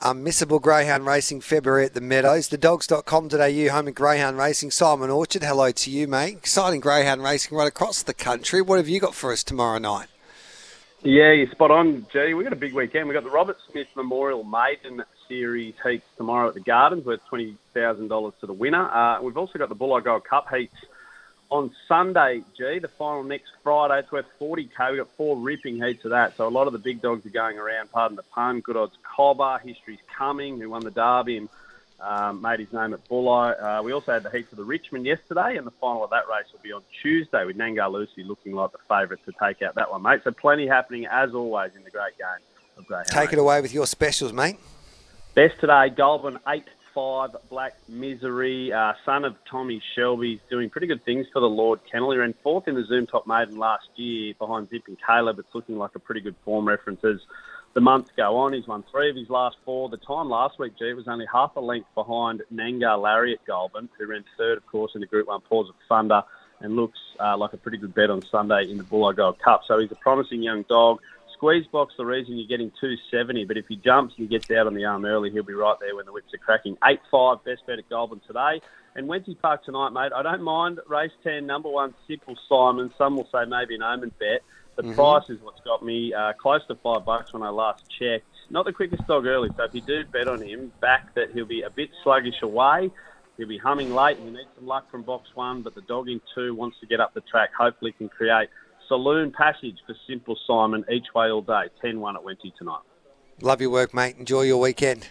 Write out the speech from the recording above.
unmissable greyhound racing February at the Meadows. The dogs.com.au home of greyhound racing. Simon Orchard, hello to you, mate. Exciting greyhound racing right across the country. What have you got for us tomorrow night? Yeah, you're spot on, G. We've got a big weekend. We've got the Robert Smith Memorial Maiden Series heats tomorrow at the Gardens, worth $20,000 to the winner. Uh, we've also got the Bulldog Gold Cup heats on Sunday, G, the final next Friday. It's worth 40k. We've got four ripping heats of that. So a lot of the big dogs are going around, pardon the pun. Good odds Cobber, History's Coming, who won the Derby and um, made his name at Bulli. Uh, we also had the heats of the Richmond yesterday, and the final of that race will be on Tuesday with Nangar Lucy looking like the favourite to take out that one, mate. So plenty happening, as always, in the great game of Greyhound. Take it away with your specials, mate. Best today, Goulburn 8 five, Black Misery, uh, son of Tommy Shelby, doing pretty good things for the Lord Kennel. He ran fourth in the Zoom Top Maiden last year behind Zip and Caleb. It's looking like a pretty good form reference as the months go on. He's won three of his last four. The time last week, G, was only half a length behind Nangar Larry at Goulburn, who ran third, of course, in the Group 1 Paws of Thunder and looks uh, like a pretty good bet on Sunday in the Bulldog Gold Cup. So he's a promising young dog squeeze box the reason you're getting 270, but if he jumps and he gets out on the arm early, he'll be right there when the whips are cracking. 8-5, best bet at Goulburn today. And Wentworth Park tonight, mate, I don't mind race 10, number one, Simple Simon. Some will say maybe an omen bet. The mm-hmm. price is what's got me uh, close to five bucks when I last checked. Not the quickest dog early, so if you do bet on him, back that he'll be a bit sluggish away. He'll be humming late. And he needs some luck from box one, but the dog in two wants to get up the track. Hopefully, can create Saloon Passage for Simple Simon each way all day. 10 1 at Wenty tonight. Love your work, mate. Enjoy your weekend.